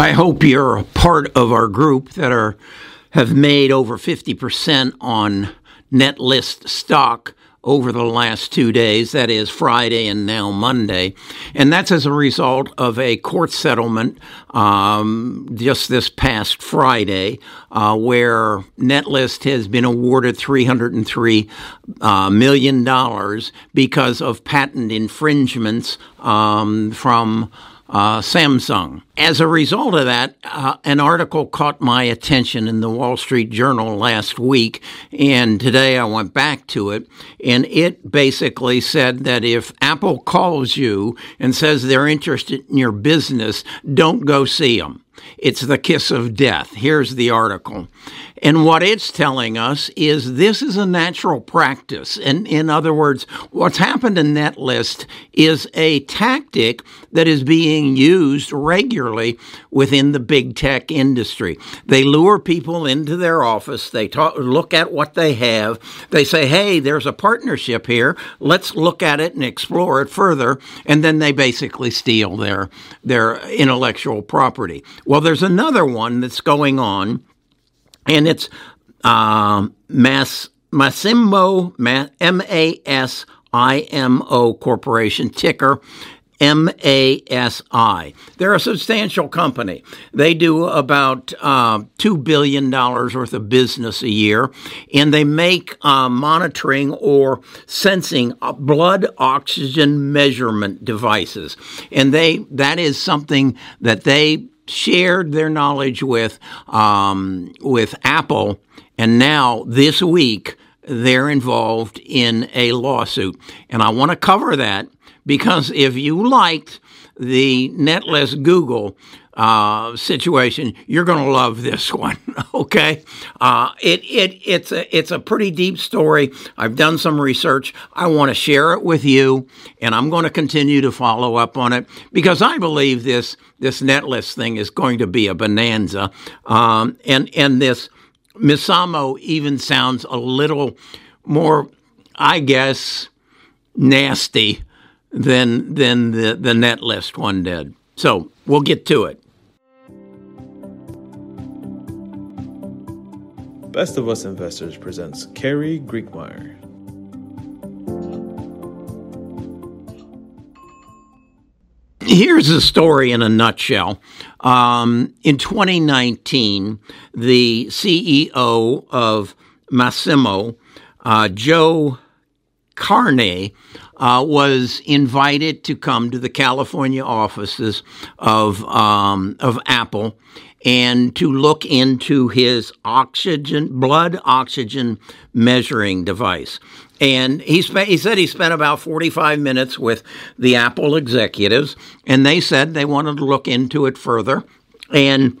I hope you're a part of our group that are have made over 50% on Netlist stock over the last two days, that is Friday and now Monday. And that's as a result of a court settlement um, just this past Friday, uh, where Netlist has been awarded $303 uh, million because of patent infringements um, from uh, Samsung. As a result of that, uh, an article caught my attention in the Wall Street Journal last week, and today I went back to it, and it basically said that if Apple calls you and says they're interested in your business, don't go see them. It's the kiss of death. Here's the article. And what it's telling us is this is a natural practice. And in other words, what's happened in Netlist is a tactic that is being used regularly within the big tech industry. They lure people into their office. They talk, look at what they have. They say, hey, there's a partnership here. Let's look at it and explore it further. And then they basically steal their, their intellectual property. Well, there's another one that's going on and it's uh, Mass Masimo M A S I M O Corporation ticker. MASI. They're a substantial company. They do about uh, $2 billion worth of business a year, and they make uh, monitoring or sensing blood oxygen measurement devices. And they that is something that they shared their knowledge with um, with Apple, and now this week they're involved in a lawsuit. And I want to cover that because if you liked the Netlist Google uh, situation, you're going to love this one. okay, uh, it it it's a it's a pretty deep story. I've done some research. I want to share it with you, and I'm going to continue to follow up on it because I believe this this Netlist thing is going to be a bonanza, um, and and this Masimo even sounds a little more, I guess, nasty than than the the Netlist one did. So we'll get to it. Best of Us Investors presents Carrie Griegmeier. Here's the story in a nutshell. Um, in 2019, the CEO of Masimo, uh, Joe Kiani, uh, was invited to come to the California offices of um, of Apple and to look into his oxygen, blood oxygen measuring device. And he, spent, he said he spent about 45 minutes with the Apple executives, and they said they wanted to look into it further. And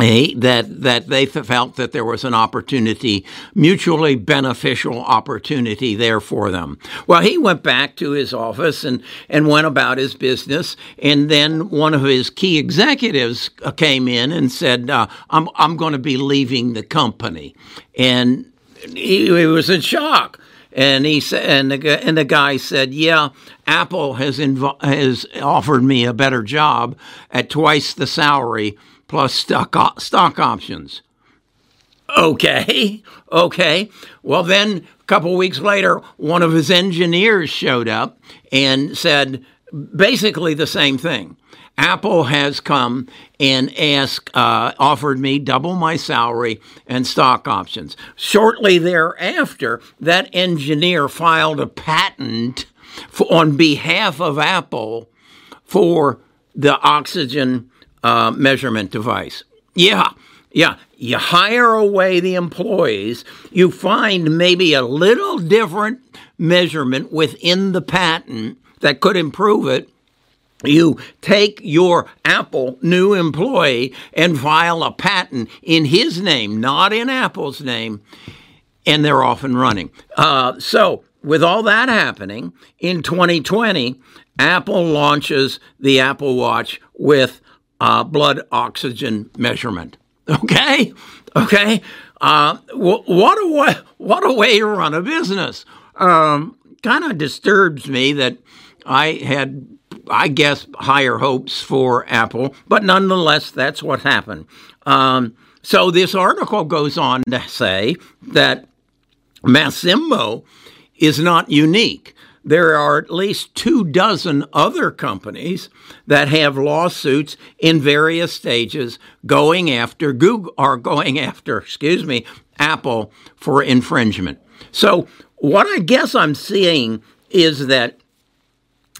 that that they felt that there was an opportunity, mutually beneficial opportunity there for them. Well, he went back to his office and and went about his business, and then one of his key executives uh, came in and said, uh, "I'm I'm going to be leaving the company," and he, he was in shock. And he said, and the, and the guy said, "Yeah, Apple has invo- has offered me a better job at twice the salary plus stock, stock options. Okay, okay. Well, then a couple weeks later, one of his engineers showed up and said basically the same thing. Apple has come and asked, uh, offered me double my salary and stock options. Shortly thereafter, that engineer filed a patent for, on behalf of Apple for the oxygen uh, measurement device. Yeah, yeah. You hire away the employees, you find maybe a little different measurement within the patent that could improve it. You take your Apple new employee and file a patent in his name, not in Apple's name, and they're off and running. Uh, so, with all that happening in 2020, Apple launches the Apple Watch with uh, blood oxygen measurement. Okay, okay. Uh, what a way, what a way to run a business. Um, kind of disturbs me that I had I guess, higher hopes for Apple, but nonetheless, that's what happened. Um, so this article goes on to say that Masimo is not unique. There are at least two dozen other companies that have lawsuits in various stages going after Google or going after, excuse me, Apple for infringement. So what I guess I'm seeing is that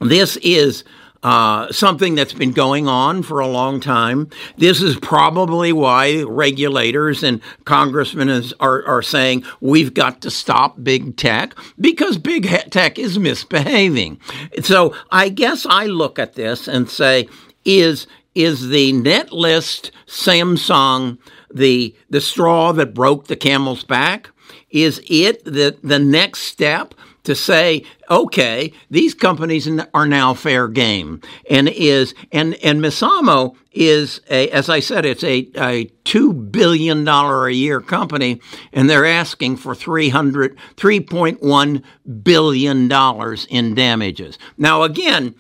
this is uh, something that's been going on for a long time. This is probably why regulators and congressmen is, are, are saying we've got to stop big tech because big tech is misbehaving. So I guess I look at this and say, is is the Netlist Samsung the the straw that broke the camel's back? Is it the the next step to say, okay, these companies are now fair game, and is and and Masimo is a, as I said, it's a, a two billion dollar a year company, and they're asking for 300, 3.1 billion dollars in damages. Now, again,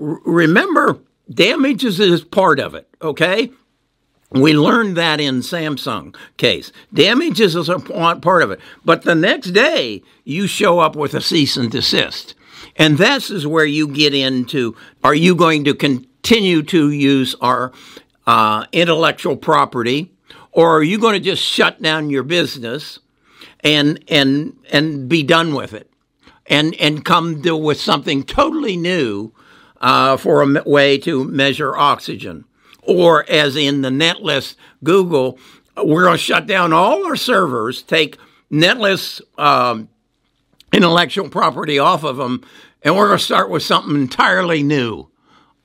r- remember, damages is part of it. Okay, we learned that in Samsung case. Damages is a part of it. But the next day, you show up with a cease and desist. And this is where you get into are you going to continue to use our uh, intellectual property, or are you going to just shut down your business and, and, and be done with it? And, and come with something totally new uh, for a way to measure oxygen or as in the Netlist Google, we're going to shut down all our servers, take Netlist um, intellectual property off of them, and we're going to start with something entirely new.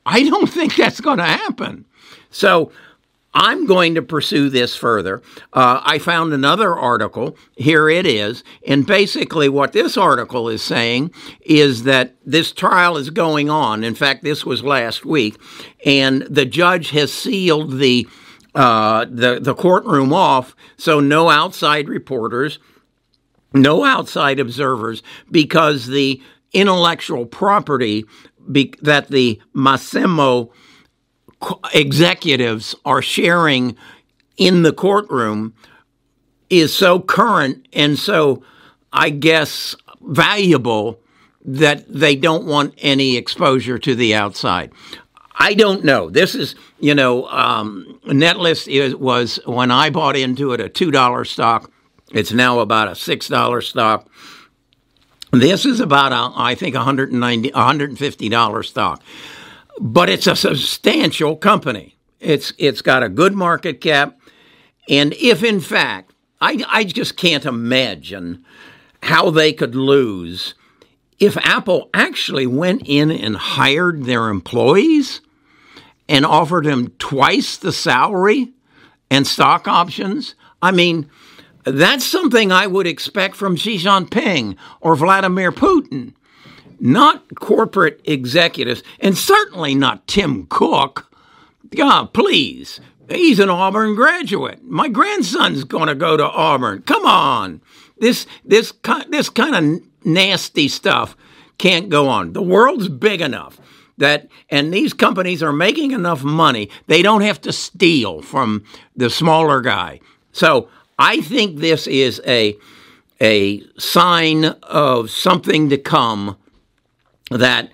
I don't think that's going to happen. So I'm going to pursue this further. Uh, I found another article. Here it is. And basically, what this article is saying is that this trial is going on. In fact, this was last week. And the judge has sealed the, uh, the, the courtroom off, so no outside reporters, no outside observers, because the intellectual property be- that the Masimo executives are sharing in the courtroom is so current and so, I guess, valuable that they don't want any exposure to the outside. I don't know. This is, you know, um, Netlist is, was when I bought into it a two dollar stock. It's now about a six dollar stock. This is about a, I think 190 150 dollar stock but it's a substantial company. It's it's got a good market cap, and if in fact, I I just can't imagine how they could lose if Apple actually went in and hired their employees and offered them twice the salary and stock options. I mean, that's something I would expect from Xi Jinping or Vladimir Putin not corporate executives, and certainly not Tim Cook. God, please. He's an Auburn graduate. My grandson's going to go to Auburn. Come on. This this this kind of nasty stuff can't go on. The world's big enough that and these companies are making enough money. They don't have to steal from the smaller guy. So, I think this is a a sign of something to come that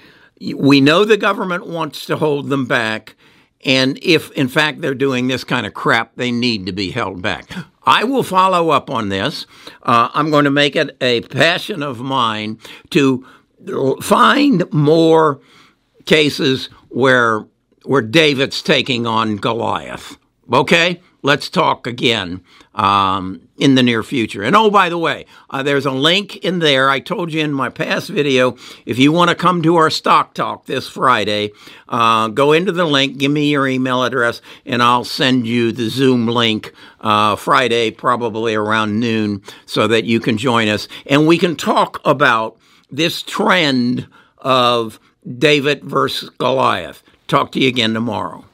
we know the government wants to hold them back. And if, in fact, they're doing this kind of crap, they need to be held back. I will follow up on this. Uh, I'm going to make it a passion of mine to find more cases where where David's taking on Goliath. Okay, let's talk again um, in the near future. And oh, by the way, uh, there's a link in there. I told you in my past video, if you want to come to our stock talk this Friday, uh, go into the link, give me your email address, and I'll send you the Zoom link uh, Friday, probably around noon, so that you can join us and we can talk about this trend of David versus Goliath. Talk to you again tomorrow.